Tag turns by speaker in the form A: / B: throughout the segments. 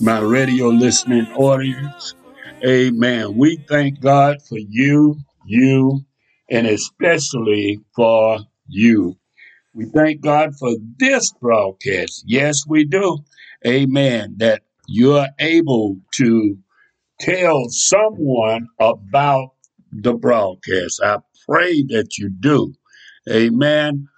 A: my radio listening audience. Amen. We thank God for you, you, and especially for you. We thank God for this broadcast. Yes, we do. Amen. That you're able to tell someone about the broadcast. I pray that you do. Amen.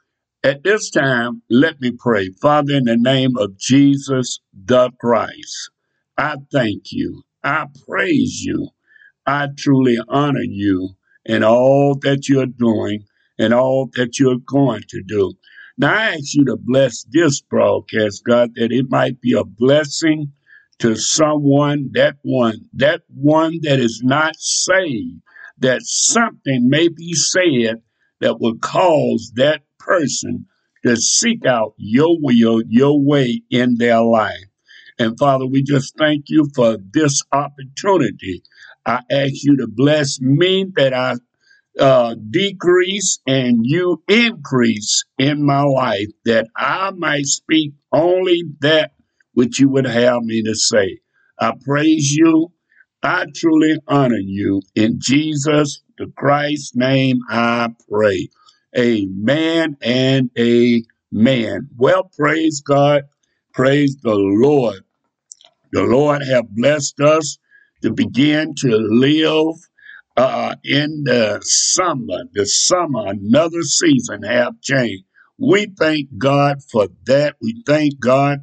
A: At this time, let me pray. Father, in the name of Jesus the Christ, I thank you. I praise you. I truly honor you and all that you're doing and all that you're going to do. Now, I ask you to bless this broadcast, God, that it might be a blessing to someone, that one, that one that is not saved, that something may be said that will cause that person to seek out your will, your way in their life. And Father, we just thank you for this opportunity. I ask you to bless me that I uh, decrease and you increase in my life, that I might speak only that which you would have me to say. I praise you. I truly honor you. In Jesus the Christ's name, I pray. Amen and amen. Well, praise God. Praise the Lord. The Lord have blessed us to begin to live uh, in the summer. The summer, another season have changed. We thank God for that. We thank God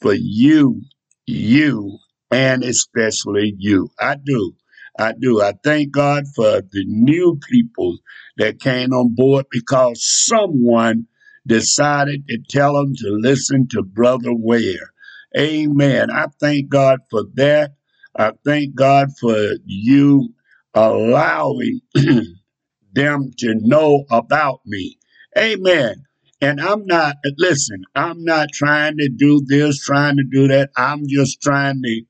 A: for you, you, and especially you. I do. I do. I thank God for the new people that came on board because someone decided to tell them to listen to Brother Ware. Amen. I thank God for that. I thank God for you allowing them to know about me. Amen. And I'm not, listen, I'm not trying to do this, trying to do that. I'm just trying to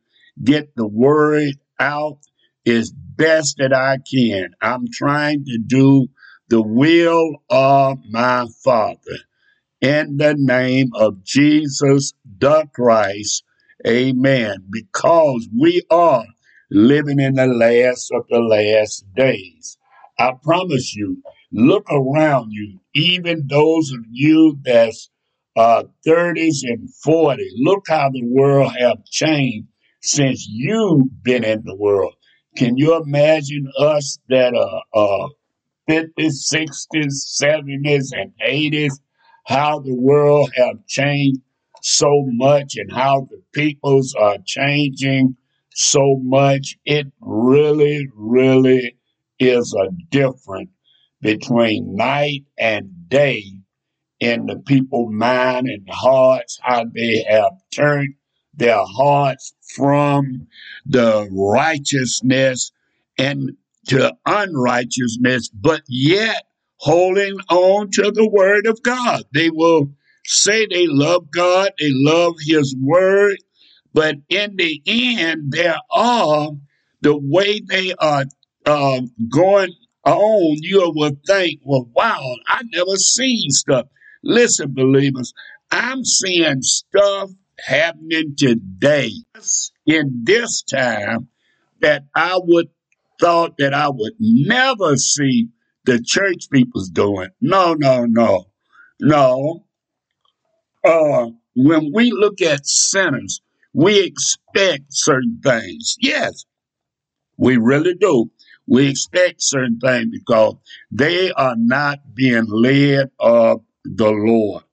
A: get the word out as best that I can. I'm trying to do the will of my Father. In the name of Jesus the Christ, amen. Because we are living in the last of the last days. I promise you, look around you, even those of you that's uh, 30s and 40, look how the world have changed since you've been in the world. Can you imagine us that are uh, 50s, 60s, 70s, and 80s, how the world have changed so much and how the peoples are changing so much. It really, really is a difference between night and day in the people mind and hearts, how they have turned their hearts from the righteousness and to unrighteousness, but yet holding on to the word of God. They will say they love God, they love his word, but in the end, there are the way they are uh, going on, you will think, well, wow, I never seen stuff. Listen, believers, I'm seeing stuff happening today in this time that I would thought that I would never see the church people's doing. No, no, no, no. Uh, when we look at sinners, we expect certain things. Yes, We really do. We expect certain things because they are not being led of the Lord.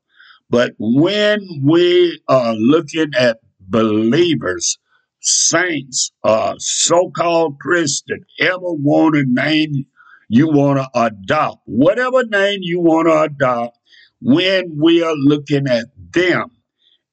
A: But when we are looking at believers, saints, uh, so-called Christian, ever want a name you want to adopt, whatever name you want to adopt, when we are looking at them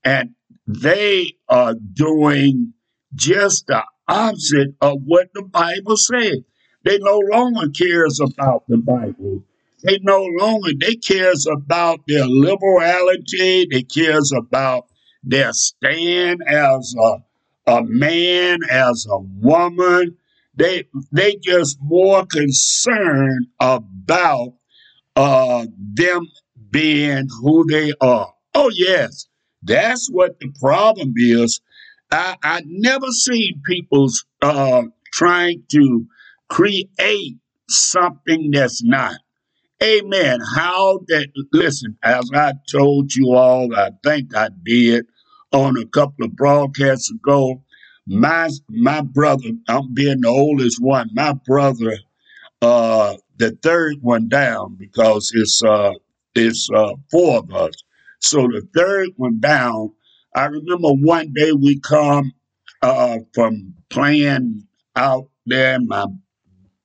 A: and they are doing just the opposite of what the Bible says. They no longer cares about the Bible. They no longer they cares about their liberality. They cares about their stand as a, a man, as a woman. They they just more concerned about uh, them being who they are. Oh yes, that's what the problem is. I I never seen people uh, trying to create something that's not. Amen. How that, listen, as I told you all, I think I did on a couple of broadcasts ago, my my brother, I'm being the oldest one, my brother, uh, the third one down because it's uh it's uh four of us. So the third one down, I remember one day we come uh from playing out there, my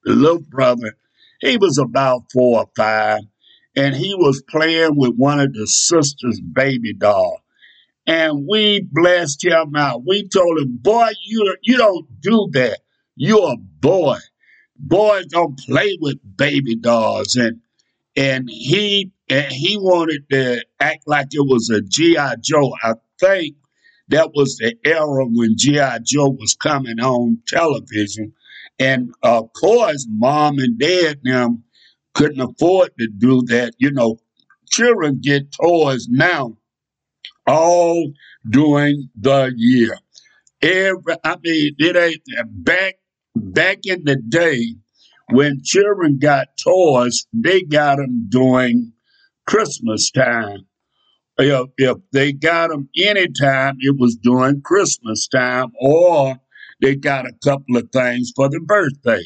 A: little brother, he was about four or five, and he was playing with one of the sisters' baby doll. And we blessed him out. We told him, boy, you, you don't do that. You're a boy. Boys don't play with baby dolls. And and he and he wanted to act like it was a G.I. Joe. I think that was the era when G.I. Joe was coming on television. And of course, mom and dad them couldn't afford to do that. You know, children get toys now all during the year. Every, I mean, it ain't back back in the day when children got toys, they got them during Christmas time. If, if they got them anytime, it was during Christmas time, or they got a couple of things for the birthday.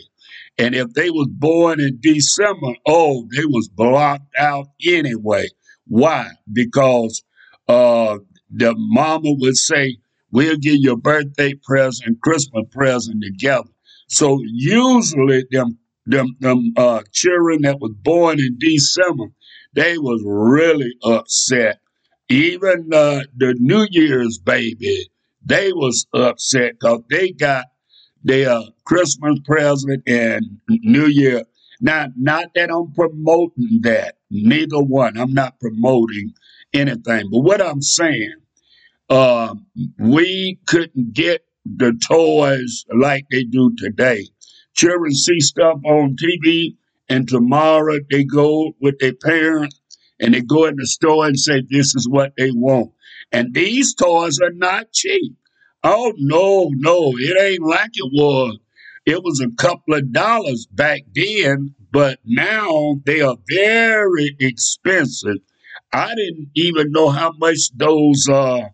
A: And if they was born in December, oh, they was blocked out anyway. Why? Because uh, the mama would say, "We'll give you a birthday present, Christmas present together." So usually them them them uh, children that was born in December, they was really upset. Even uh, the New Year's baby, they was upset because they got their Christmas present and New Year. Now, not that I'm promoting that, neither one. I'm not promoting anything. But what I'm saying, uh, we couldn't get the toys like they do today. Children see stuff on TV, and tomorrow they go with their parents and they go in the store and say, This is what they want. And these toys are not cheap. Oh, no, no, it ain't like it was. It was a couple of dollars back then, but now they are very expensive. I didn't even know how much those uh,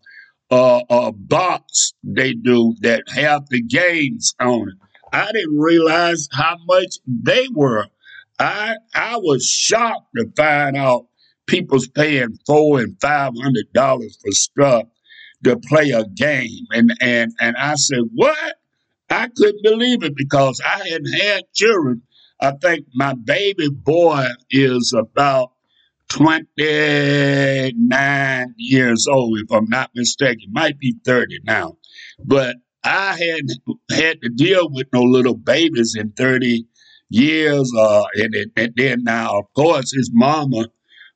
A: uh, uh, box they do that have the games on it. I didn't realize how much they were. I I was shocked to find out people's paying four and five hundred dollars for stuff to play a game, and and and I said, what? I couldn't believe it because I hadn't had children. I think my baby boy is about 29 years old, if I'm not mistaken. Might be 30 now. But I hadn't had to deal with no little babies in 30 years. Uh, and, and then now, of course, his mama,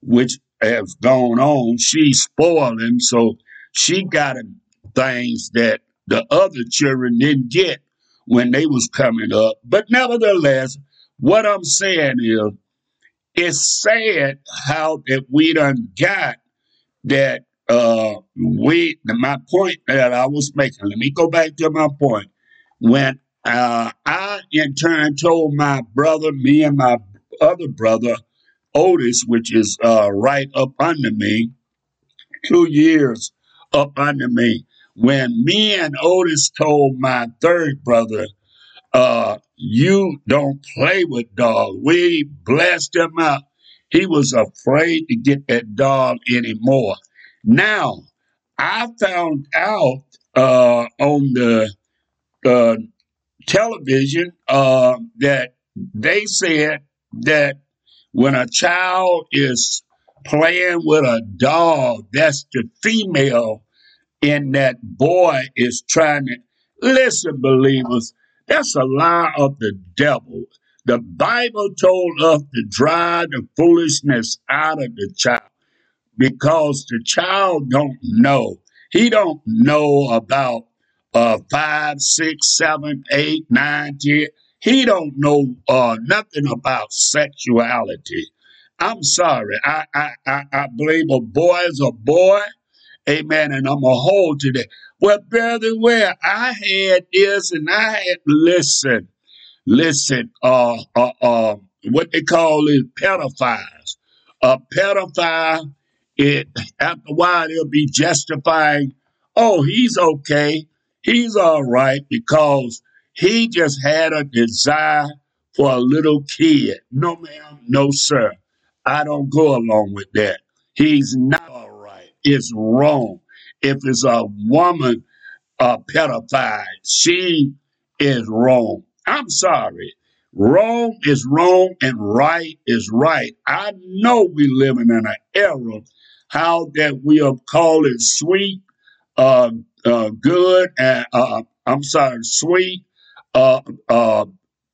A: which has gone on, she spoiled him. So she got him things that the other children didn't get when they was coming up. But nevertheless, what I'm saying is, it's sad how that we done got that uh we my point that I was making. Let me go back to my point. When uh I in turn told my brother, me and my other brother, Otis, which is uh right up under me, two years up under me. When me and Otis told my third brother, Uh, you don't play with dogs. We blessed him out. He was afraid to get that dog anymore. Now, I found out uh, on the uh, television uh, that they said that when a child is playing with a dog, that's the female in that boy is trying to listen, believers. That's a lie of the devil. The Bible told us to drive the foolishness out of the child because the child don't know. He don't know about uh five, six, seven, eight, nine, ten. He don't know uh nothing about sexuality. I'm sorry. I I I, I believe a boy is a boy. Amen. And I'm a hold to that. Well, brother, Ware I had this and I had listen. Listen, uh, uh, uh, what they call it, pedophiles. A pedophile, it after a while they'll be justifying, oh, he's okay, he's all right because he just had a desire for a little kid. No, ma'am, no, sir. I don't go along with that. He's not all right. It's wrong. If it's a woman a pedophile. She is wrong. I'm sorry. Wrong is wrong and right is right. I know we living in an era how that we are calling sweet, uh, uh, good, and uh, I'm sorry, sweet, uh, uh,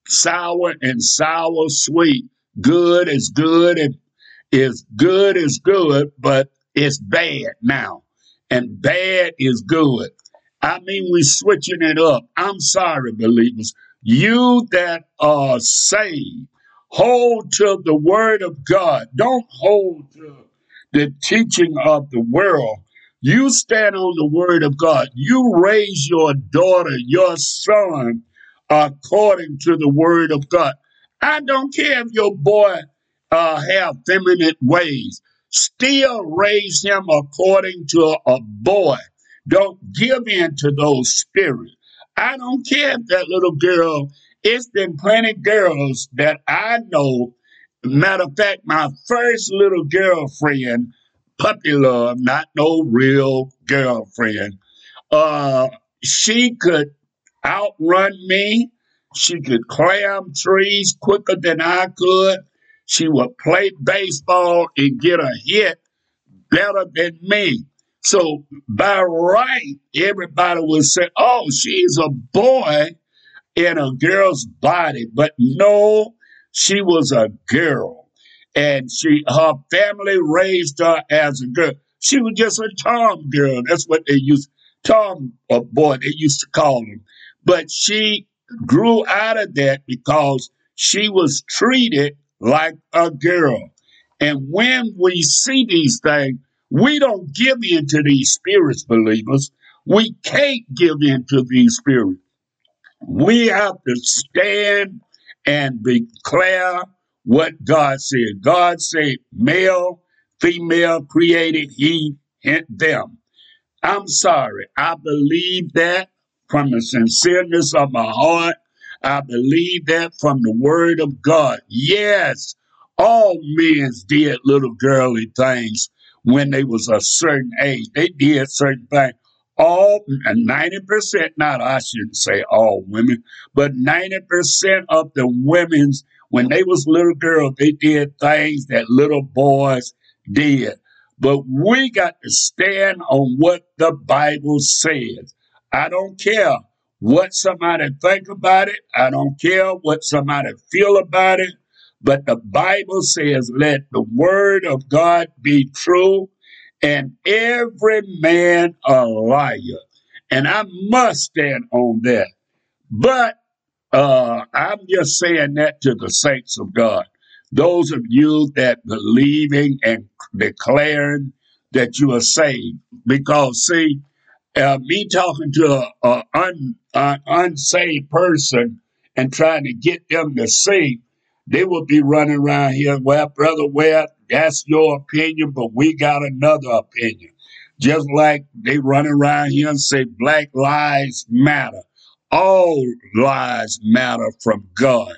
A: sour and sour sweet. Good is good and is good is good, but it's bad now, and bad is good. I mean, we're switching it up. I'm sorry, believers. You that are saved, hold to the word of God. Don't hold to the teaching of the world. You stand on the word of God. You raise your daughter, your son, according to the word of God. I don't care if your boy uh, have feminine ways. Still raise him according to a boy. Don't give in to those spirits. I don't care if that little girl, it's been plenty girls that I know. Matter of fact, my first little girlfriend, puppy love, not no real girlfriend, uh, she could outrun me. She could climb trees quicker than I could. She would play baseball and get a hit better than me. So by right, everybody would say, oh, she's a boy in a girl's body. But no, she was a girl. And she her family raised her as a girl. She was just a tom girl. That's what they used tom or boy they used to call them. But she grew out of that because she was treated like a girl. And when we see these things, we don't give in to these spirits, believers. We can't give in to these spirits. We have to stand and declare what God said. God said, male, female created he and them. I'm sorry. I believe that from the sincereness of my heart. I believe that from the word of God. Yes, all men did little girly things when they was a certain age. They did certain things. All and 90%, not I shouldn't say all women, but 90% of the women's when they was little girls, they did things that little boys did. But we got to stand on what the Bible says. I don't care what somebody think about it. I don't care what somebody feel about it. But the Bible says, let the word of God be true and every man a liar. And I must stand on that. But uh, I'm just saying that to the saints of God. Those of you that believing and declaring that you are saved. Because see, uh, me talking to a, a un, an unsaved person and trying to get them to see, they will be running around here. Well, brother, well, that's your opinion, but we got another opinion. Just like they run around here and say Black Lives Matter. all lives matter from God.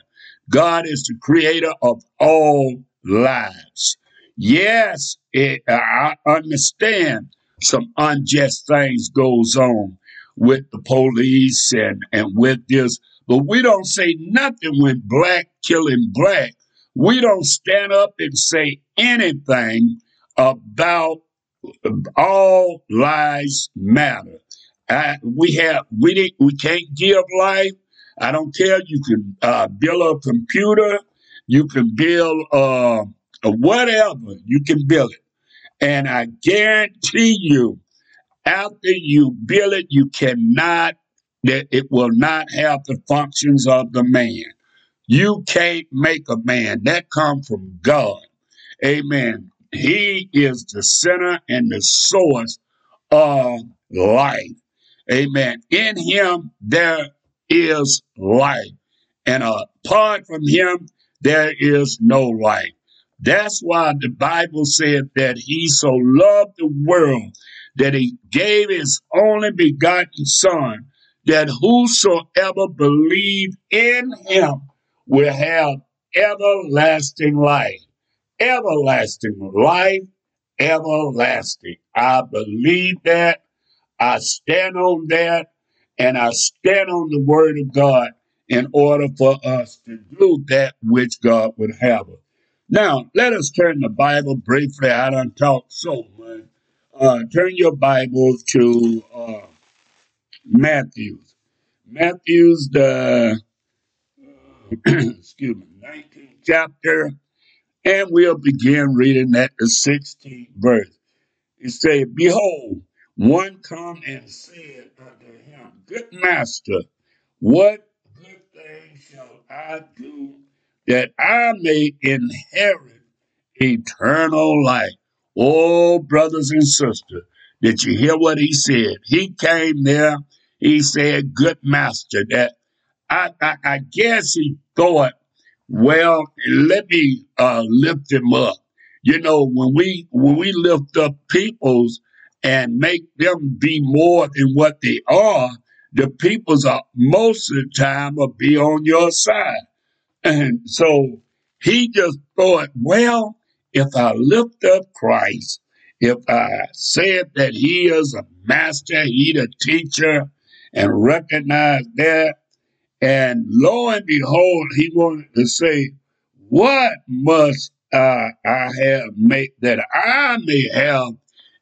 A: God is the creator of all lives. Yes, it, I understand some unjust things goes on with the police and, and with this, but we don't say nothing when black killing black. We don't stand up and say anything about all lives matter. I, we have we didn't we can't give life. I don't care. You can uh, build a computer, you can build uh, whatever. You can build it, and I guarantee you, after you build it, you cannot. That it will not have the functions of the man. You can't make a man. That come from God. Amen. He is the center and the source of life. Amen. In him there is life. And apart from him, there is no life. That's why the Bible said that he so loved the world that he gave his only begotten son, that whosoever believe in him will have everlasting life. Everlasting life, everlasting. I believe that I stand on that and I stand on the word of God in order for us to do that which God would have us. Now, let us turn the Bible briefly. I don't talk so much. Uh, turn your Bible to uh, Matthew's. Matthew's, the, excuse me, 19th chapter, and we'll begin reading at the 16th verse. It says, Behold, one come and said unto him, Good master, what good thing shall I do that I may inherit eternal life? Oh, brothers and sisters, did you hear what he said? He came there, he said, Good master, that I, I, I guess he thought, well, let me uh, lift him up. You know, when we when we lift up peoples and make them be more than what they are, the peoples are most of the time will be on your side. And so he just thought, well, if I lift up Christ, if I said that he is a master, he a teacher, and recognize that, and lo and behold, he wanted to say, What must uh, I have made that I may have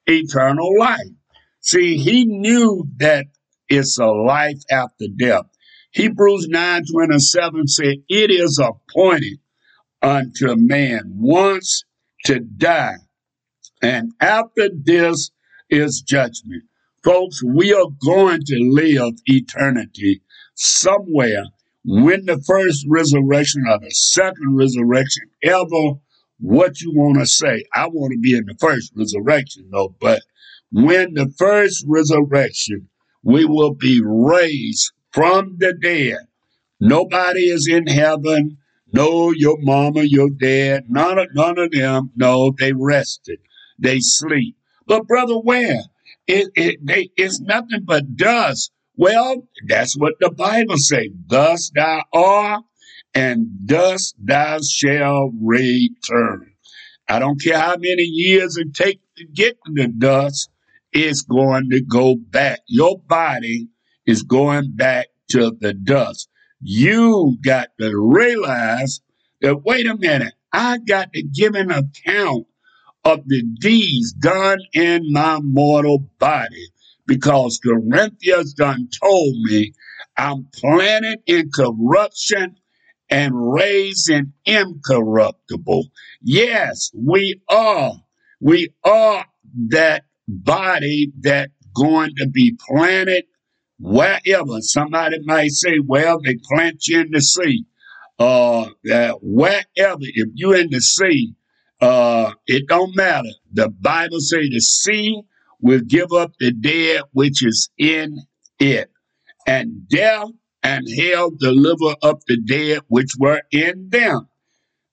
A: eternal life? See, he knew that it's a life after death. Hebrews 9 27 said, It is appointed unto man once to die, and after this is judgment. Folks, we are going to live eternity somewhere when the first resurrection or the second resurrection, ever what you want to say. I want to be in the first resurrection, though, but when the first resurrection, we will be raised from the dead. Nobody is in heaven. No, your mama, your dad, none of, none of them. No, they rested. They sleep. But brother, Ware? It, it, they, it's nothing but dust. Well, that's what the Bible say. Thus thou art, and thus thou shalt return. I don't care how many years it takes to get to the dust, it's going to go back. Your body is going back to the dust. You got to realize that, wait a minute, I got to give an account of the deeds done in my mortal body because Corinthians done told me I'm planted in corruption and raised in incorruptible. Yes, we are. We are that body that going to be planted wherever. Somebody might say, well, they plant you in the sea. Uh, uh wherever, if you're in the sea, uh, it don't matter. The Bible say the sea will give up the dead which is in it, and death and hell deliver up the dead which were in them.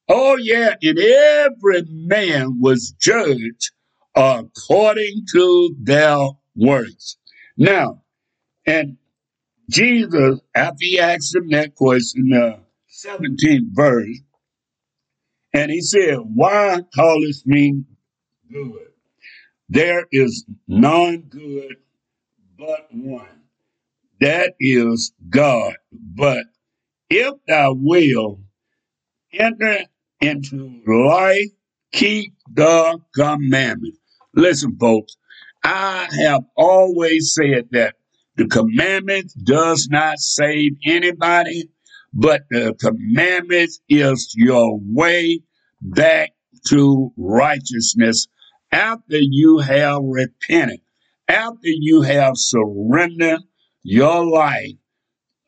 A: Oh yeah, and every man was judged according to their works. Now, and Jesus, after he asked him that question, uh, the 17th verse, and he said, Why callest me good? There is none good but one. That is God. But if thou will enter into life, keep the commandments. Listen, folks, I have always said that the commandments does not save anybody, but the commandment is your way back to righteousness after you have repented, after you have surrendered your life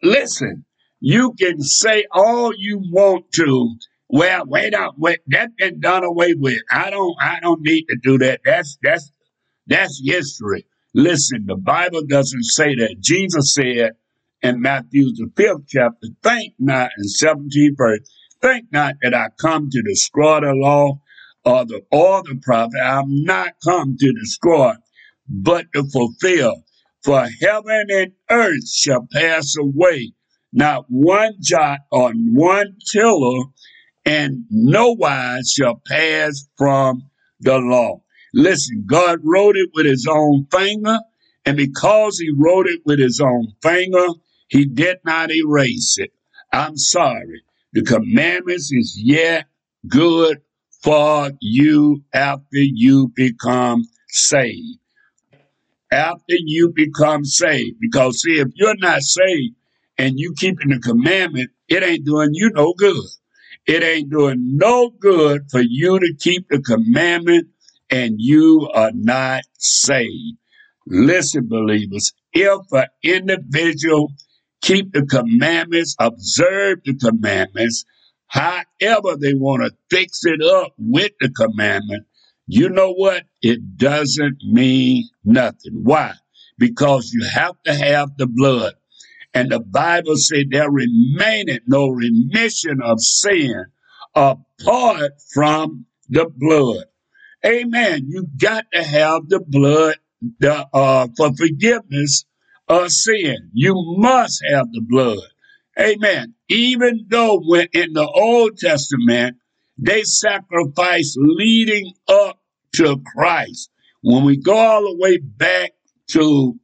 A: Listen, you can say all you want to. Well, wait up, wait, that's been done away with. I don't, I don't need to do that. That's that's that's history. Listen, the Bible doesn't say that. Jesus said in Matthew the fifth chapter, "Think not," in 17th verse, "Think not that I come to destroy the law or the or the prophet. I'm not come to destroy, but to fulfill. For heaven and earth shall pass away, not one jot or one tittle, and no wise shall pass from the law. Listen, God wrote it with his own finger, and because he wrote it with his own finger, he did not erase it. I'm sorry. The commandments is yet good for you after you become saved after you become saved. Because see, if you're not saved and you keeping the commandment, it ain't doing you no good. It ain't doing no good for you to keep the commandment and you are not saved. Listen, believers, if an individual keep the commandments, observe the commandments, however they want to fix it up with the commandment, you know what? It doesn't mean nothing. Why? Because you have to have the blood. And the Bible said there remaineth no remission of sin apart from the blood. Amen. You got to have the blood the, uh, for forgiveness of sin. You must have the blood. Amen. Even though when in the Old Testament, they sacrificed leading up to Christ. When we go all the way back to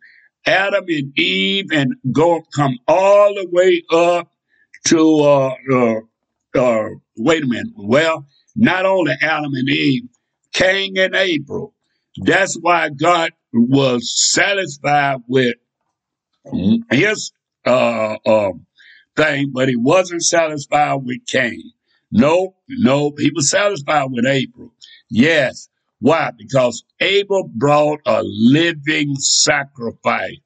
A: Adam and Eve and go come all the way up to uh, uh, uh wait a minute. Well, not only Adam and Eve, Cain and Abel. That's why God was satisfied with his uh, uh, thing, but he wasn't satisfied with Cain. No, no, he was satisfied with Abel. Yes. Why? Because Abel brought a living sacrifice,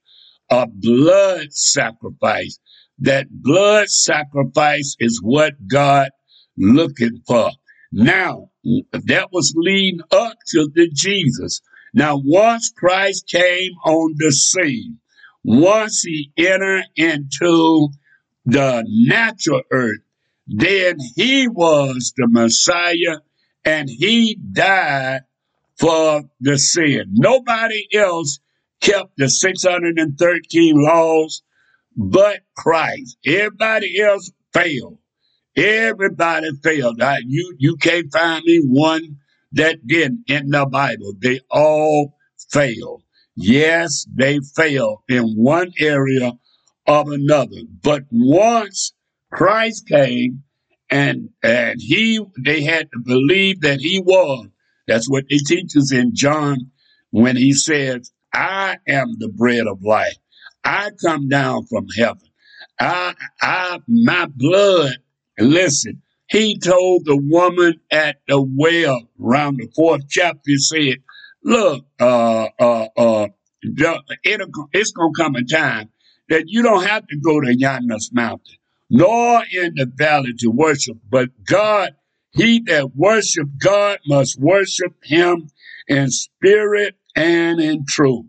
A: a blood sacrifice. That blood sacrifice is what God looking for. Now, that was leading up to the Jesus. Now, once Christ came on the scene, once he entered into the natural earth, then he was the Messiah and he died for the sin. Nobody else kept the 613 laws but Christ. Everybody else failed. Everybody failed. I, you, you can't find me one that didn't in the Bible. They all failed. Yes, they failed in one area of another. But once Christ came and and he they had to believe that he was that's what he teaches in John when he says, I am the bread of life. I come down from heaven. I, I, my blood, listen, he told the woman at the well around the fourth chapter, he said, look, uh, uh, uh, it's going to come a time that you don't have to go to yonder's mountain, nor in the valley to worship, but God he that worship God must worship him in spirit and in truth.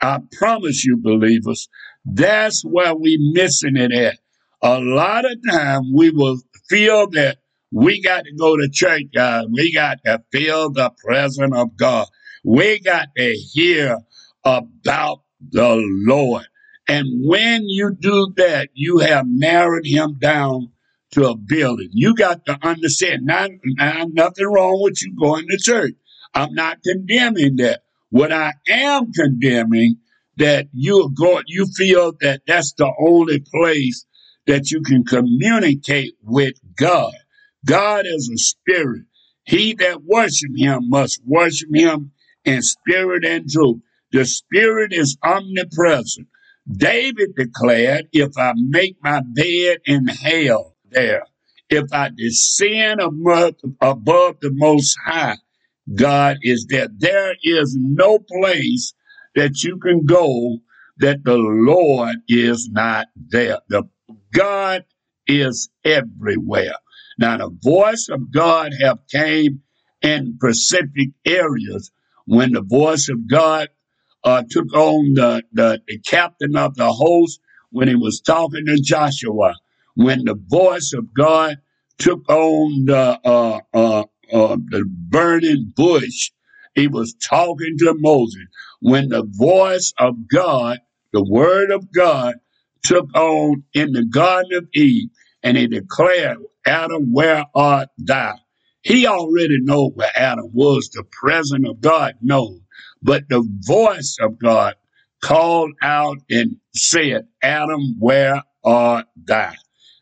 A: I promise you, believers, that's where we missing it at. A lot of time we will feel that we got to go to church, guys. We got to feel the presence of God. We got to hear about the Lord. And when you do that, you have narrowed him down to a building. You got to understand, not, not nothing wrong with you going to church. I'm not condemning that. What I am condemning that you go, you feel that that's the only place that you can communicate with God. God is a spirit. He that worship him must worship him in spirit and truth. The spirit is omnipresent. David declared, if I make my bed in hell there, if I descend above, the most high, God is there. There is no place that you can go that the Lord is not there. The God is everywhere. Now the voice of God have came in specific areas when the voice of God uh, took on the, the, the captain of the host when he was talking to Joshua, when the voice of God took on the uh, uh, uh, the burning bush, he was talking to Moses. When the voice of God, the word of God, took on in the Garden of Eden and he declared, Adam, where art thou? He already know where Adam was. The presence of God knows. But the voice of God called out and said, Adam, where art thou?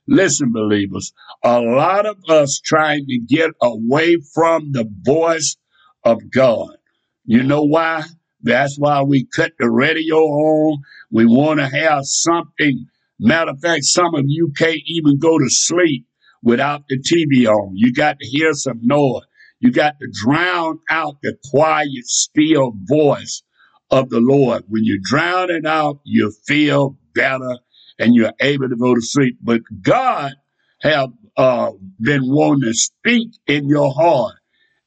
A: Listen, believers, a lot of us trying to get away from the voice of God. You know why? That's why we cut the radio on. We want to have something. Matter of fact, some of you can't even go to sleep without the TV on. You got to hear some noise. You got to drown out the quiet, still voice of the Lord. When you drown it out, you feel better and you're able to go to sleep. But God have uh, been wanting to speak in your heart,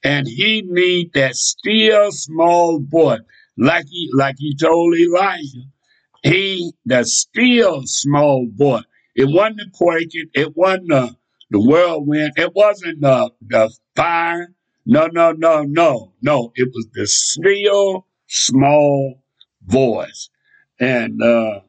A: and He need that still small voice, like He like He told Elijah. He the still small voice. It wasn't the quaking. It wasn't the, the whirlwind. It wasn't the, the fire. No, no, no, no, no. It was the still small voice. And uh,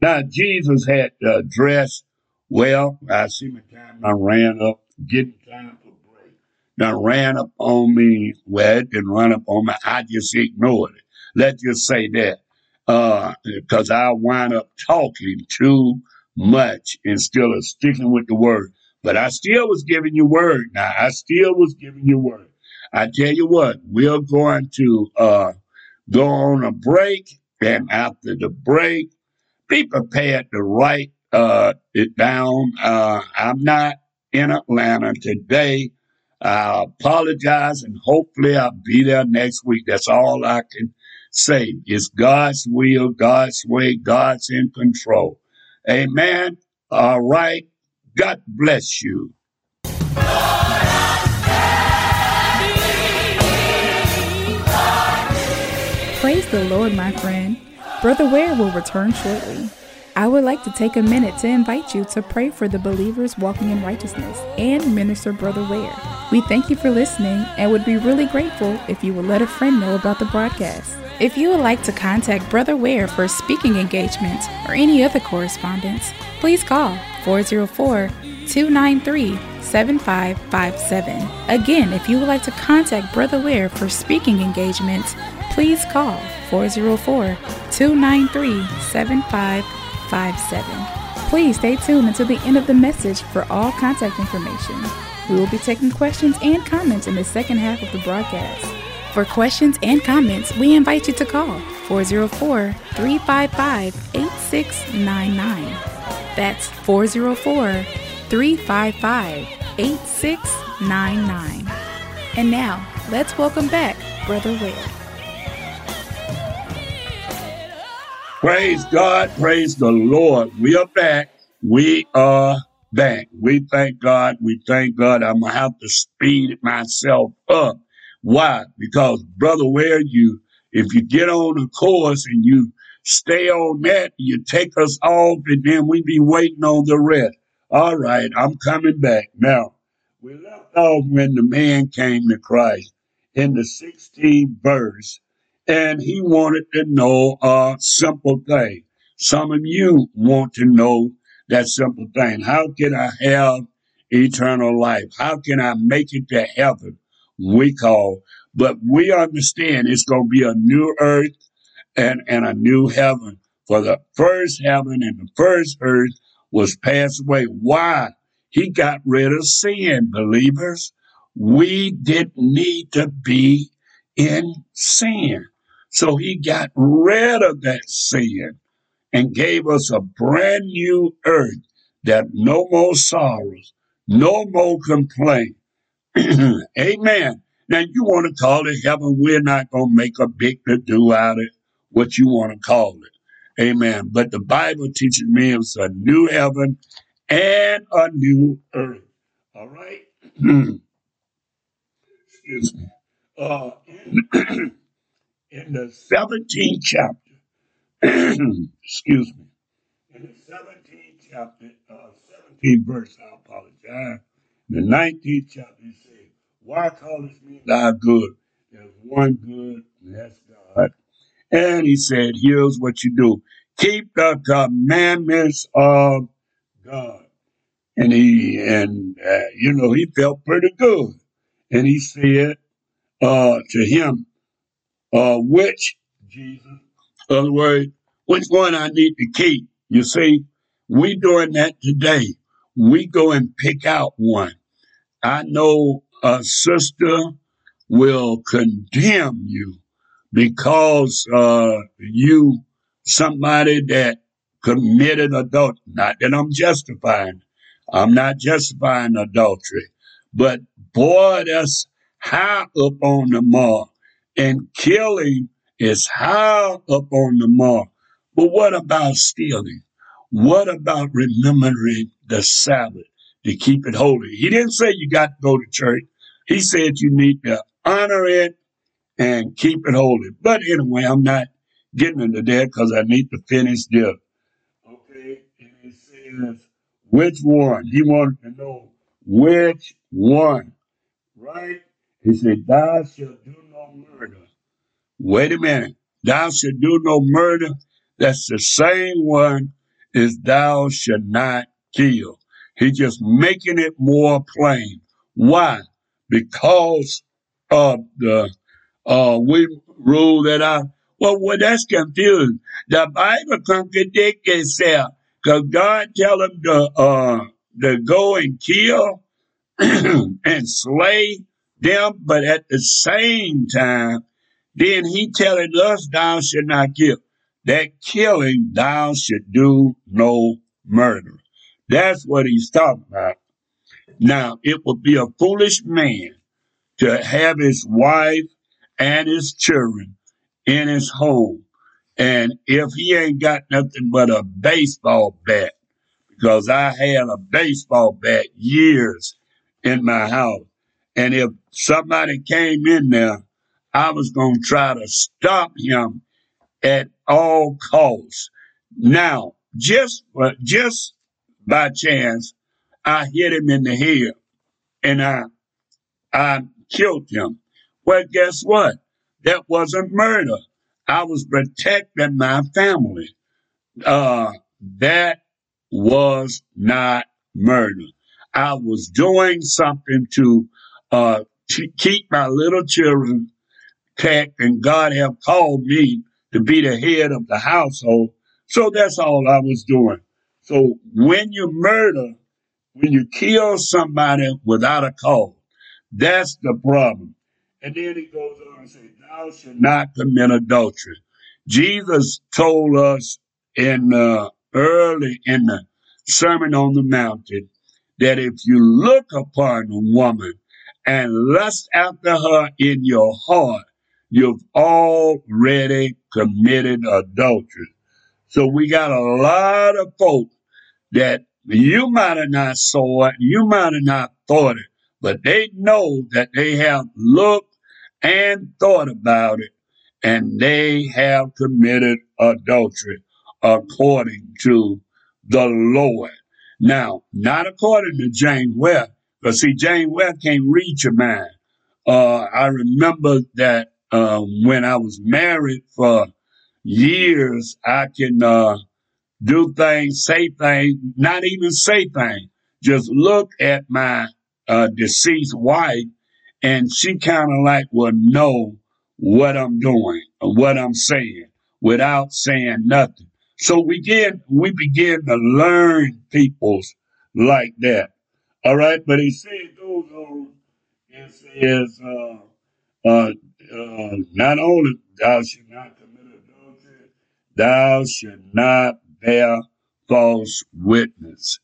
A: now Jesus had to address, well, I see my time I ran up, getting time for break. Now ran up on me, well, it didn't run up on me. I just ignored it. Let's just say that. Uh, cause I wind up talking too much instead of sticking with the word. But I still was giving you word. Now I still was giving you word. I tell you what, we're going to uh, go on a break, and after the break, be prepared to write uh, it down. Uh, I'm not in Atlanta today. I apologize, and hopefully I'll be there next week. That's all I can say. It's God's will, God's way, God's in control. Amen. All right. God bless you.
B: Praise the Lord, my friend. Brother Ware will return shortly. I would like to take a minute to invite you to pray for the believers walking in righteousness and minister Brother Ware. We thank you for listening and would be really grateful if you would let a friend know about the broadcast. If you would like to contact Brother Ware for speaking engagements or any other correspondence, please call 404 293 7557. Again, if you would like to contact Brother Ware for speaking engagements, please call 404 293 7557. Please stay tuned until the end of the message for all contact information. We will be taking questions and comments in the second half of the broadcast. For questions and comments, we invite you to call 404 355 8699. That's 404 355 8699. And now, let's welcome back Brother Ware.
A: Praise God, praise the Lord. We are back. We are back. We thank God. We thank God. I'm gonna have to speed myself up. Why? Because brother, Ware you if you get on a course and you stay on that, you take us off, and then we be waiting on the rest. All right, I'm coming back now. We left off when the man came to Christ in the 16th verse and he wanted to know a simple thing. Some of you want to know that simple thing. How can I have eternal life? How can I make it to heaven? We call, but we understand it's going to be a new earth and, and a new heaven. For the first heaven and the first earth was passed away. Why? He got rid of sin, believers. We didn't need to be in sin. So he got rid of that sin and gave us a brand new earth that no more sorrows, no more complaint. Amen. Now you want to call it heaven. We're not going to make a big to do out of what you want to call it. Amen. But the Bible teaches me it's a new heaven and a new earth. All right. Excuse me. Uh, in, the 17th chapter, excuse me, in the 17th chapter, uh, 17th verse, I apologize. In The 19th chapter, Why callest me thy good? There's one good, and that's God. And he said, Here's what you do keep the commandments of God. And he, and, uh, you know, he felt pretty good. And he said uh, to him, uh, which, Jesus, other words, which one I need to keep? You see, we doing that today. We go and pick out one. I know a sister will condemn you because uh, you somebody that committed adultery. Not that I'm justifying. I'm not justifying adultery, but boy, that's high up on the mark, and killing is high up on the mark. But what about stealing? What about remembering the Sabbath to keep it holy? He didn't say you got to go to church. He said you need to honor it and keep it holy. But anyway, I'm not getting into that because I need to finish this. Okay, and it says which one? He wanted to know which one, right? He said, Thou shalt do no murder. Wait a minute. Thou shalt do no murder. That's the same one as thou shalt not kill. He's just making it more plain. Why? Because of the uh we rule that out. Well, well, that's confusing. The Bible contradicts itself. Cause God tell them to uh to go and kill and slay them, but at the same time, then he telling us thou should not kill. That killing thou should do no murder. That's what he's talking about. Now, it would be a foolish man to have his wife and his children in his home. And if he ain't got nothing but a baseball bat, because I had a baseball bat years in my house. And if somebody came in there, I was going to try to stop him at all costs. Now, just just by chance, I hit him in the head and I I killed him. Well, guess what? That wasn't murder. I was protecting my family. Uh, that was not murder. I was doing something to uh, keep my little children tact, and God have called me to be the head of the household. So that's all I was doing. So when you murder, when you kill somebody without a cause, that's the problem. And then he goes on and says, Thou shalt not commit adultery. Jesus told us in uh, early in the Sermon on the Mountain that if you look upon a woman and lust after her in your heart, you've already committed adultery. So we got a lot of folks that you might have not saw it, you might have not thought it, but they know that they have looked and thought about it, and they have committed adultery according to the Lord. Now, not according to James Ware, because see, James Ware can't read your mind. Uh, I remember that uh, when I was married for years, I can uh, do things, say things, not even say things. Just look at my uh, deceased wife, and she kind of like will know what I'm doing what I'm saying without saying nothing. So we begin we begin to learn peoples like that. All right, but he said goes on and says, uh, uh, uh, not only thou shalt not commit adultery, thou shalt not bear false witness.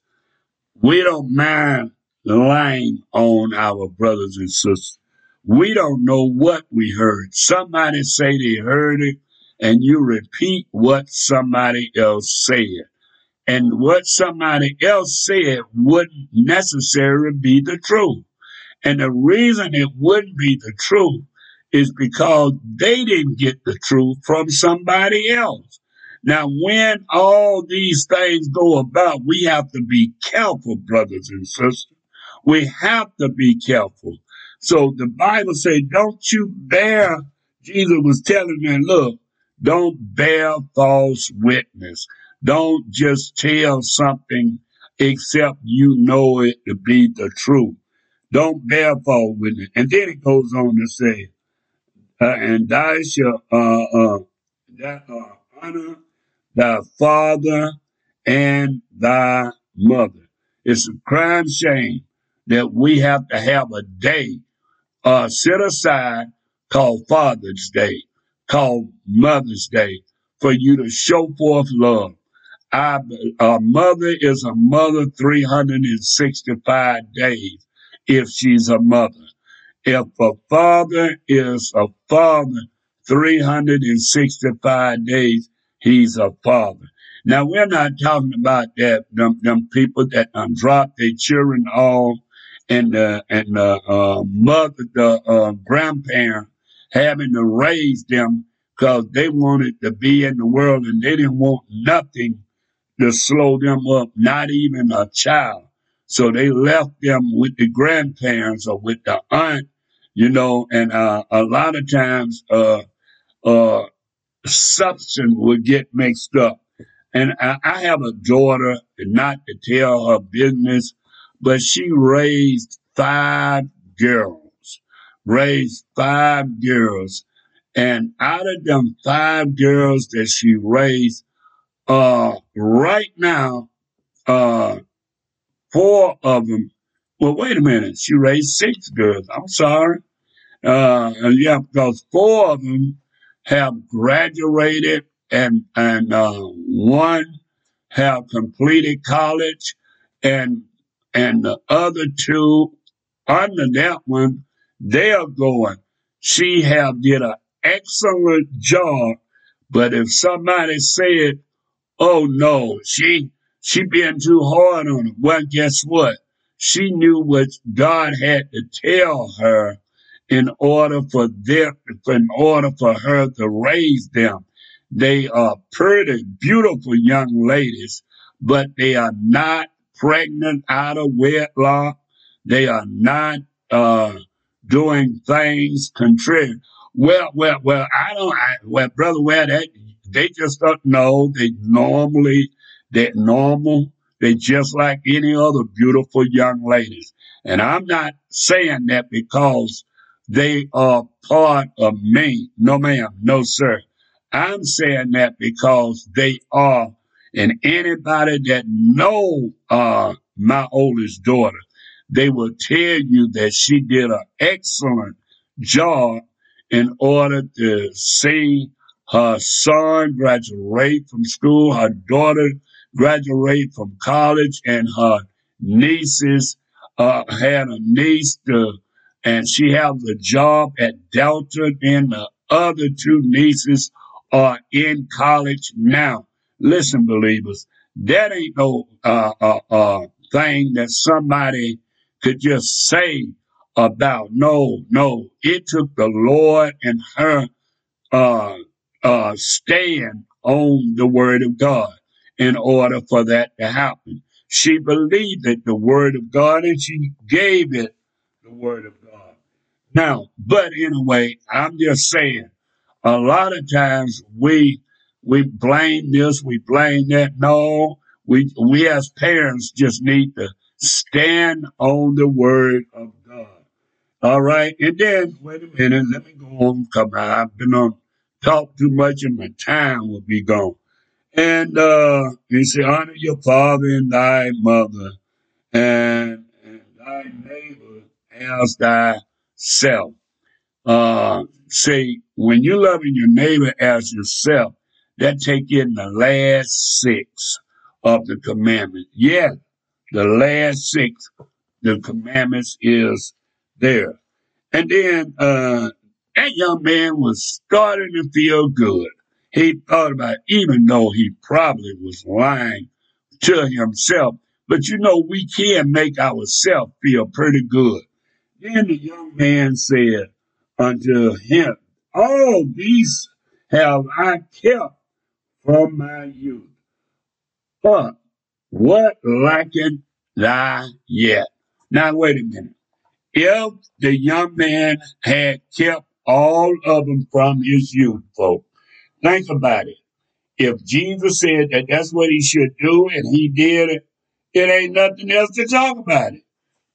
A: We don't mind lying on our brothers and sisters. We don't know what we heard. Somebody say they heard it, and you repeat what somebody else said. And what somebody else said wouldn't necessarily be the truth. And the reason it wouldn't be the truth is because they didn't get the truth from somebody else. Now, when all these things go about, we have to be careful, brothers and sisters. We have to be careful. So the Bible says, don't you bear, Jesus was telling them, look, don't bear false witness. Don't just tell something except you know it to be the truth. Don't bear false witness. And then it goes on to say, uh, and thou shalt uh, uh, that, uh, honor thy father and thy mother. It's a crime shame that we have to have a day uh, set aside called Father's Day, called Mother's Day, for you to show forth love. Our mother is a mother 365 days if she's a mother. If a father is a father 365 days, he's a father. Now, we're not talking about that, them, them people that um, drop their children off and the, and the uh, mother, the uh, grandparent having to raise them because they wanted to be in the world and they didn't want nothing to slow them up, not even a child. So they left them with the grandparents or with the aunt, you know, and uh, a lot of times uh, uh, substance would get mixed up. And I, I have a daughter, and not to tell her business, but she raised five girls, raised five girls. And out of them five girls that she raised, uh, right now, uh, four of them, well, wait a minute, she raised six girls. I'm sorry. Uh, yeah, because four of them have graduated and, and, uh, one have completed college and, and the other two under that one, they are going. She have did an excellent job, but if somebody said, "Oh no, she she being too hard on it," well, guess what? She knew what God had to tell her in order for them, in order for her to raise them. They are pretty beautiful young ladies, but they are not pregnant out of wedlock. They are not uh, doing things contrary. Well, well, well, I don't, I, well, brother, well, that, they just don't know. They normally, they're normal. They just like any other beautiful young ladies. And I'm not saying that because they are part of me. No, ma'am. No, sir. I'm saying that because they are, and anybody that know uh, my oldest daughter, they will tell you that she did an excellent job in order to see her son graduate from school, her daughter graduate from college, and her nieces uh, had a niece to, and she has a job at Delta, and the other two nieces are in college now. Listen, believers, that ain't no uh, uh, uh, thing that somebody could just say about. No, no. It took the Lord and her uh, uh, stand on the word of God in order for that to happen. She believed it, the word of God, and she gave it the word of God. Now, but anyway, I'm just saying, a lot of times we we blame this, we blame that. No, we we as parents just need to stand on the word of God. All right, and then wait a minute, let me go on. Come on, I've been on talk too much, and my time will be gone. And uh, he said, honor your father and thy mother, and, and thy neighbor as thyself. Uh, say when you're loving your neighbor as yourself, that take in the last six of the commandments. Yeah, the last six, the commandments is there. And then uh, that young man was starting to feel good. He thought about, it, even though he probably was lying to himself, but you know, we can make ourselves feel pretty good. Then the young man said unto him, All these have I kept from my youth. But what lacketh thy yet? Now, wait a minute. If the young man had kept all of them from his youth, folks, think about it. If Jesus said that that's what he should do and he did it, it ain't nothing else to talk about it.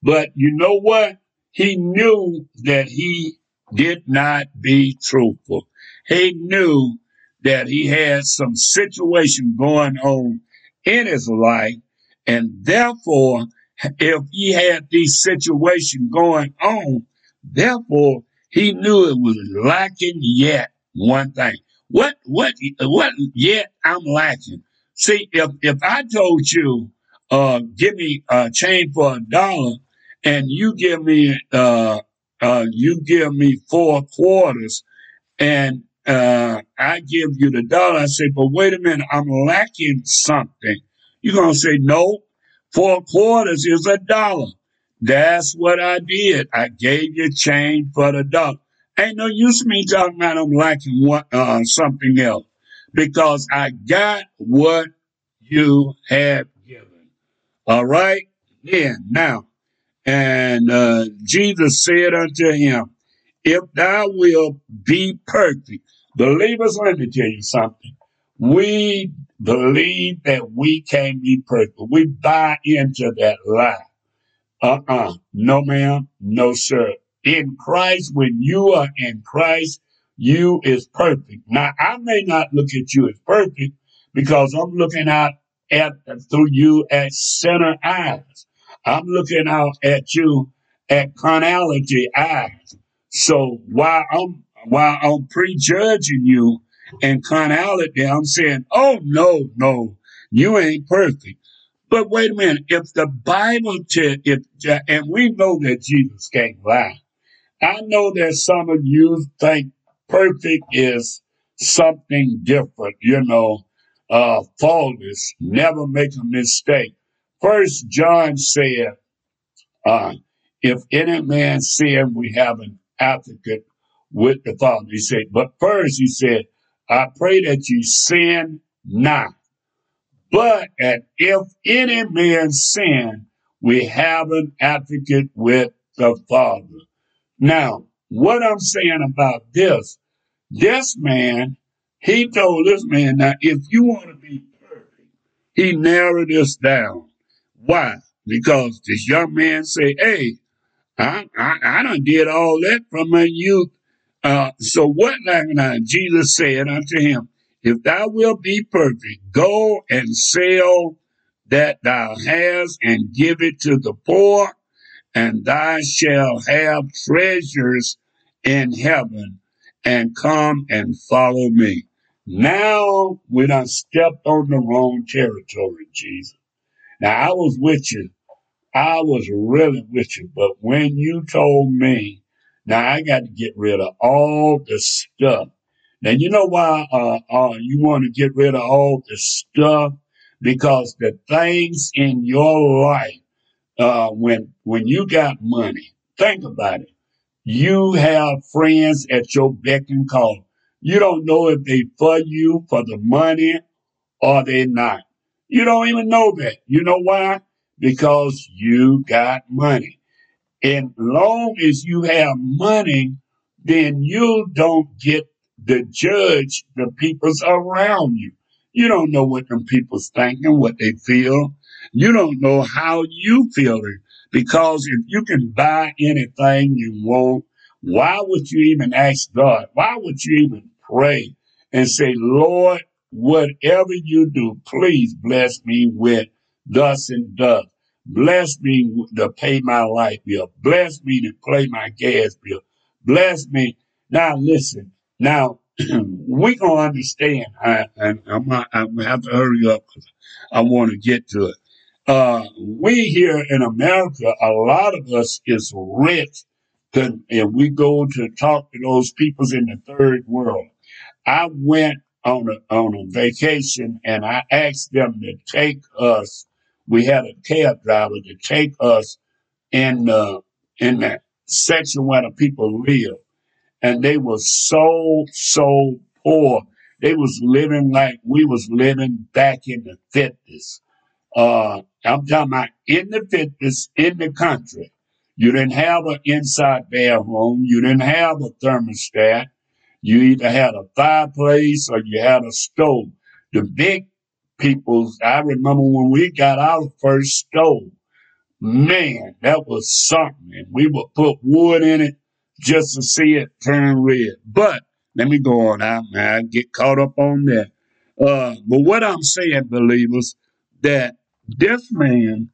A: But you know what? He knew that he did not be truthful. He knew that he had some situation going on in his life, and therefore, if he had these situation going on, therefore he knew it was lacking yet one thing. What what what yet I'm lacking? See, if if I told you, uh, give me a chain for a dollar, and you give me uh uh you give me four quarters, and uh I give you the dollar, I say, but wait a minute, I'm lacking something. You're gonna say, no, four quarters is a dollar. That's what I did. I gave you change for the dollar. Ain't no use me talking about I'm lacking what, uh, something else because I got what you have given. All right. Then now, and uh, Jesus said unto him, If thou wilt be perfect, believers, let me tell you something. We believe that we can be perfect. We buy into that lie. Uh-uh. No, ma'am. No, sir. In Christ, when you are in Christ, you is perfect. Now, I may not look at you as perfect because I'm looking out at through you as sinner eyes. I'm looking out at you at carnality eyes. So while I'm while I'm prejudging you and carnality, I'm saying, oh no, no, you ain't perfect. But wait a minute, if the Bible said, if and we know that Jesus can't lie. I know that some of you think perfect is something different, you know, uh, faultless, never make a mistake. First John said, uh, if any man sin, we have an advocate with the Father. He said, but first he said, I pray that you sin not. But and if any man sin, we have an advocate with the Father. Now, what I'm saying about this, this man, he told this man, now if you want to be perfect, he narrowed this down. Why? Because this young man say, hey, I, I, I done did all that from my youth. Uh, so what now? Jesus said unto him, if thou wilt be perfect, go and sell that thou hast and give it to the poor, and thou shalt have treasures in heaven, and come and follow me. Now we done stepped on the wrong territory, Jesus. Now I was with you. I was really with you, but when you told me, now I got to get rid of all the stuff. Now you know why uh, uh, you want to get rid of all the stuff because the things in your life uh, when when you got money, think about it. You have friends at your beck and call. You don't know if they for you for the money or they not. You don't even know that. You know why? Because you got money. And long as you have money, then you don't get to judge the peoples around you. You don't know what them people's thinking, what they feel. You don't know how you feel it. Because if you can buy anything you want, why would you even ask God? Why would you even pray and say, Lord, whatever you do, please bless me with thus and thus. Bless me to pay my light bill. Bless me to pay my gas bill. Bless me. Now listen. Now we gonna understand. I, and I'm, I'm gonna have to hurry up because I want to get to it. Uh, we here in America, a lot of us is rich, and we go to talk to those peoples in the third world. I went on a on a vacation and I asked them to take us. We had a cab driver to take us in the in that section where the people live, and they were so so poor. They was living like we was living back in the fifties. Uh, I'm talking about in the fitness in the country. You didn't have an inside bathroom. You didn't have a thermostat. You either had a fireplace or you had a stove. The big peoples, I remember when we got our first stove, man, that was something. And we would put wood in it just to see it turn red. But let me go on. I, I get caught up on that. Uh, but what I'm saying, believers, that this man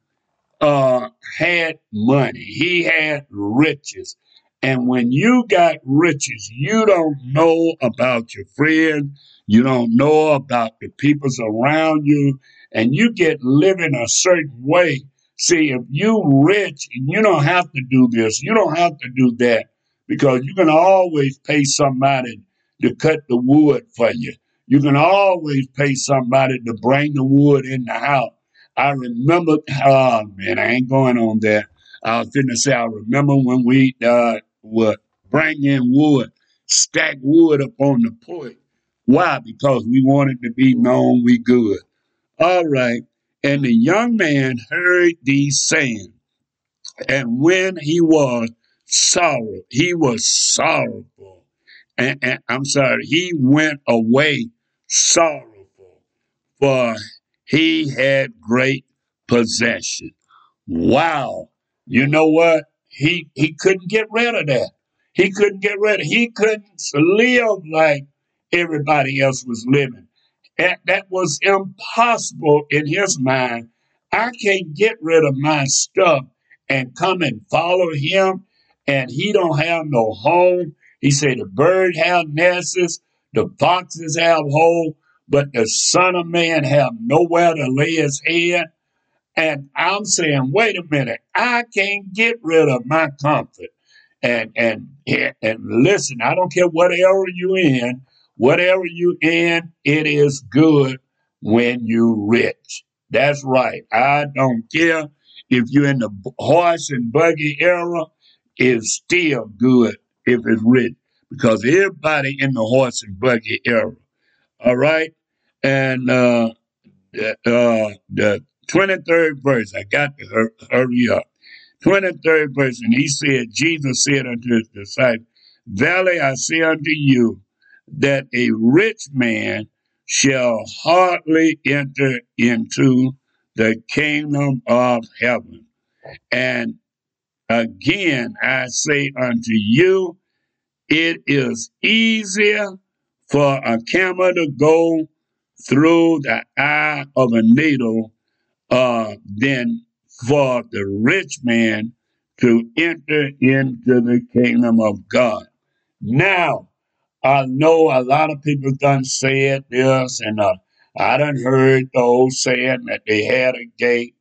A: uh, had money. He had riches. And when you got riches, you don't know about your friends. You don't know about the peoples around you. And you get living a certain way. See, if you rich and you don't have to do this, you don't have to do that because you can always pay somebody to cut the wood for you. You can always pay somebody to bring the wood in the house. I remember, oh man, I ain't going on that. I was to say, I remember when we uh, would bring in wood, stack wood up on the porch. Why? Because we wanted to be known we good. All right. And the young man heard these sayings. And when he was sorrow, he was sorrowful. And, and I'm sorry, he went away sorrowful, for he had great possession. Wow. You know what? He he couldn't get rid of that. He couldn't get rid of he couldn't live like everybody else was living. That, that was impossible in his mind. I can't get rid of my stuff and come and follow him and he don't have no home. He said the bird have nests, the foxes have holes, but the Son of Man have nowhere to lay his head. And I'm saying, wait a minute, I can't get rid of my comfort. And and and listen, I don't care whatever you in, whatever you in, it is good when you rich. That's right. I don't care if you're in the horse and buggy era, it's still good if it's rich because everybody in the horse and buggy era. All right, and uh, uh, the 23rd verse, I got to hurry up. 23rd verse, and he said, Jesus said unto his disciples, Verily I say unto you, that a rich man shall hardly enter into the kingdom of heaven. And again I say unto you, it is easier for a camel to go through the eye of a needle uh, than for the rich man to enter into the kingdom of God. Now, I know a lot of people done said this, and uh, I done heard those saying that they had a gate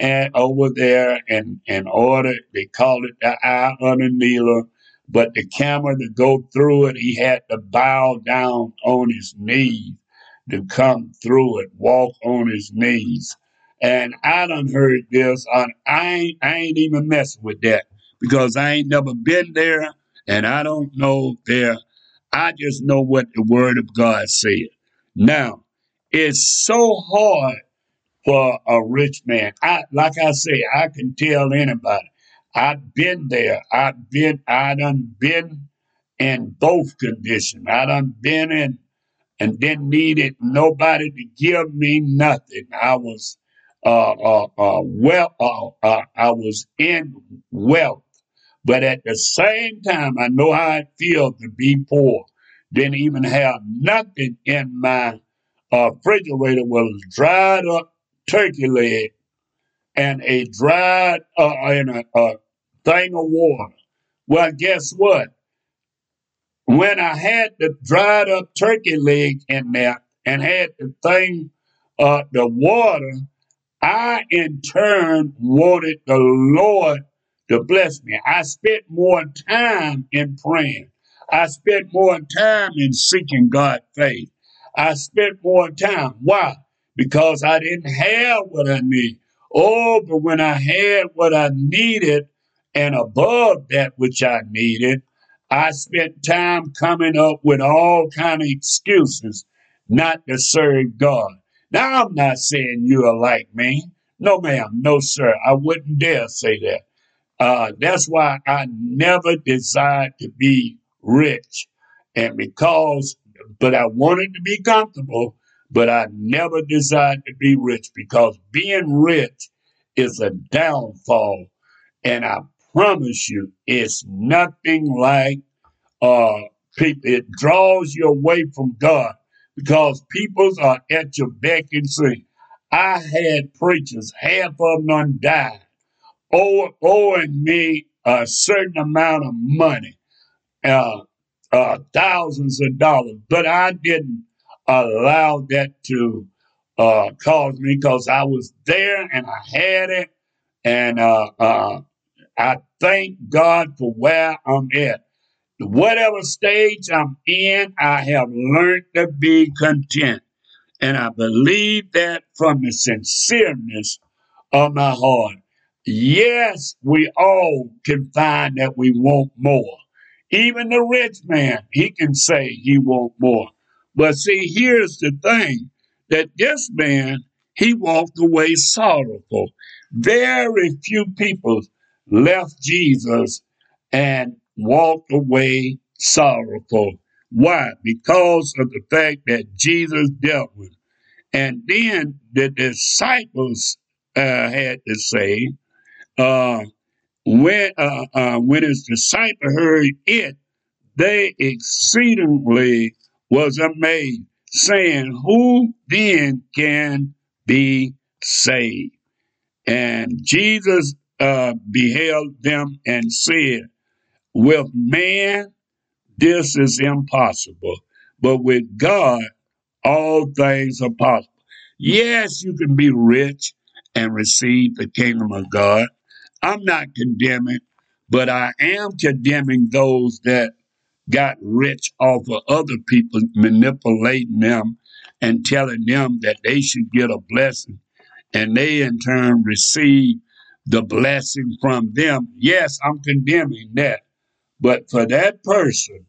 A: and over there and in order they called it the eye of the needle, but the camel to go through it, he had to bow down on his knees to come through it, walk on his knees. And I done heard this. On, I ain't, I ain't even messing with that because I ain't never been there and I don't know there. I just know what the Word of God said. Now, it's so hard for a rich man. I, like I say, I can tell anybody. I've been there. I've been, I done been in both conditions. I done been in and didn't needed nobody to give me nothing. I was uh, uh, uh, well, uh, uh, I was in wealth, but at the same time, I know how it feels to be poor. Didn't even have nothing in my uh, refrigerator was dried up turkey leg and a dried uh, and a, a thing of water. Well, guess what? When I had the dried up turkey leg in there and had the thing, uh, the water, I in turn wanted the Lord to bless me. I spent more time in praying. I spent more time in seeking God's faith. I spent more time. Why? Because I didn't have what I need. Oh, but when I had what I needed and above that which I needed, I spent time coming up with all kind of excuses not to serve God. Now I'm not saying you are like me. No, ma'am. No, sir. I wouldn't dare say that. Uh, that's why I never desired to be rich. And because, but I wanted to be comfortable, but I never desired to be rich because being rich is a downfall. And I promise you, it's nothing like uh people. It draws you away from God because peoples are at your beck and say, I had preachers, half of them died, owe- owing me a certain amount of money, uh, uh, thousands of dollars, but I didn't allow that to uh, cause me because I was there and I had it, and uh, uh, I thank God for where I'm at. Whatever stage I'm in, I have learned to be content. And I believe that from the sincereness of my heart. Yes, we all can find that we want more. Even the rich man, he can say he want more. But see, here's the thing that this man, he walked away sorrowful. Very few people left Jesus and walked away sorrowful. Why? Because of the fact that Jesus dealt with. it. And then the disciples uh, had to say, uh, when uh, uh, when his disciple heard it, they exceedingly was amazed, saying, "Who then can be saved?" And Jesus uh, beheld them and said, "With man, this is impossible, but with God, all things are possible." Yes, you can be rich and receive the kingdom of God. I'm not condemning, but I am condemning those that got rich off of other people manipulating them and telling them that they should get a blessing and they in turn receive the blessing from them. Yes, I'm condemning that. But for that person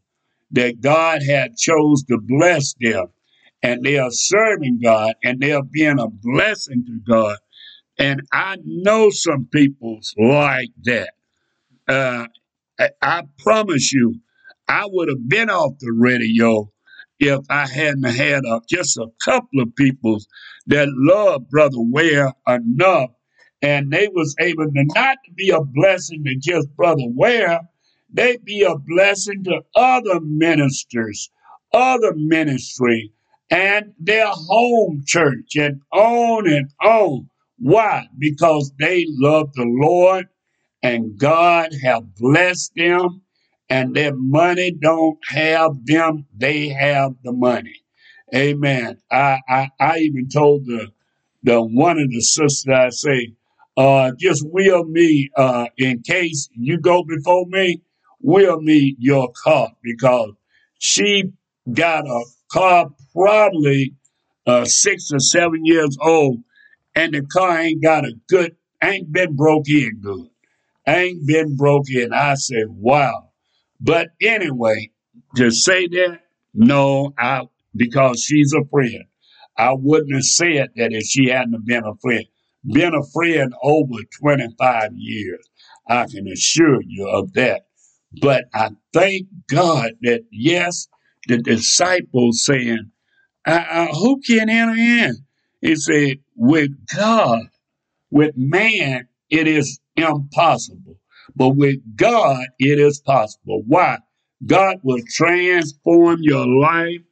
A: that God had chose to bless them and they are serving God and they are being a blessing to God. And I know some people's like that. Uh, I, promise you, I would have been off the radio if I hadn't had a, just a couple of people that loved Brother Ware enough, and they was able to not be a blessing to just Brother Ware, they be a blessing to other ministers, other ministry, and their home church, and on and on. Why? Because they love the Lord and God have blessed them and their money don't have them they have the money amen i i, I even told the the one of the sisters i say uh just will me uh in case you go before me will me your car because she got a car probably uh six or seven years old and the car ain't got a good ain't been broke in good ain't been broke in. I said, wow. But anyway, to say that, no, I because she's a friend. I wouldn't have said that if she hadn't been a friend. Been a friend over 25 years. I can assure you of that. But I thank God that yes, the disciples saying, uh, uh, "Who can enter in?" He said, "With God, with man, it is impossible, but with God, it is possible." Why? God will transform your life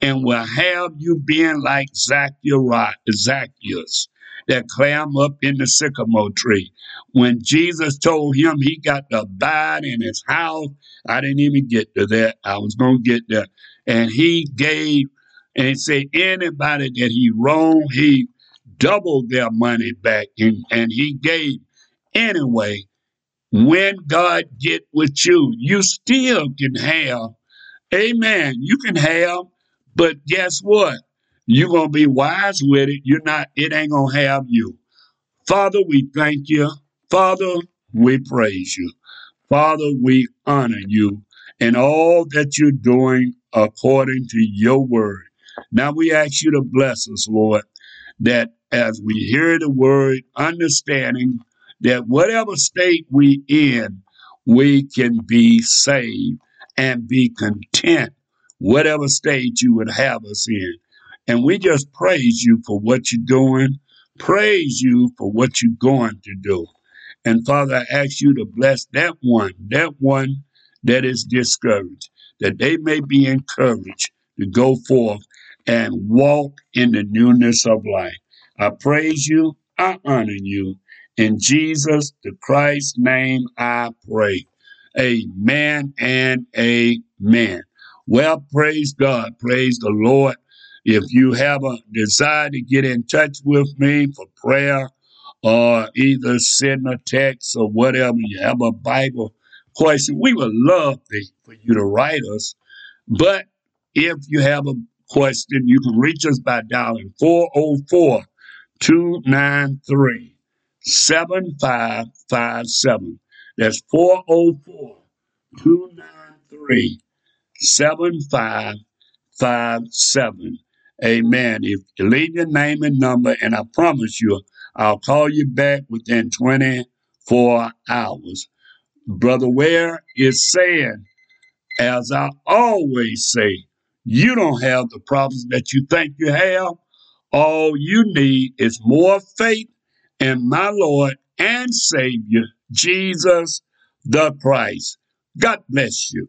A: and will have you being like Zacchaeus, Zacchaeus that climb up in the sycamore tree. When Jesus told him he got to abide in his house, I didn't even get to that. I was going to get there. And he gave, and said, anybody that he wronged, he doubled their money back. And, and he gave anyway. When God get with you, you still can have Amen. You can have, but guess what? You're gonna be wise with it. You're not, it ain't gonna have you. Father, we thank you. Father, we praise you. Father, we honor you and all that you're doing according to your word. Now we ask you to bless us, Lord, that as we hear the word, understanding that whatever state we in, we can be saved and be content, whatever state you would have us in. And we just praise you for what you're doing, praise you for what you're going to do. And Father, I ask you to bless that one, that one that is discouraged, that they may be encouraged to go forth and walk in the newness of life. I praise you, I honor you. In Jesus the Christ's name, I pray. Amen and amen. Well, praise God. Praise the Lord. If you have a desire to get in touch with me for prayer or either send a text or whatever, you have a Bible question, we would love for you to write us. But if you have a question, you can reach us by dialing 404 293 7557. That's 404 293 7557. Amen. If you leave your name and number, and I promise you, I'll call you back within 24 hours. Brother Ware is saying, as I always say, you don't have the problems that you think you have. All you need is more faith in my Lord and Savior, Jesus the Christ. God bless you.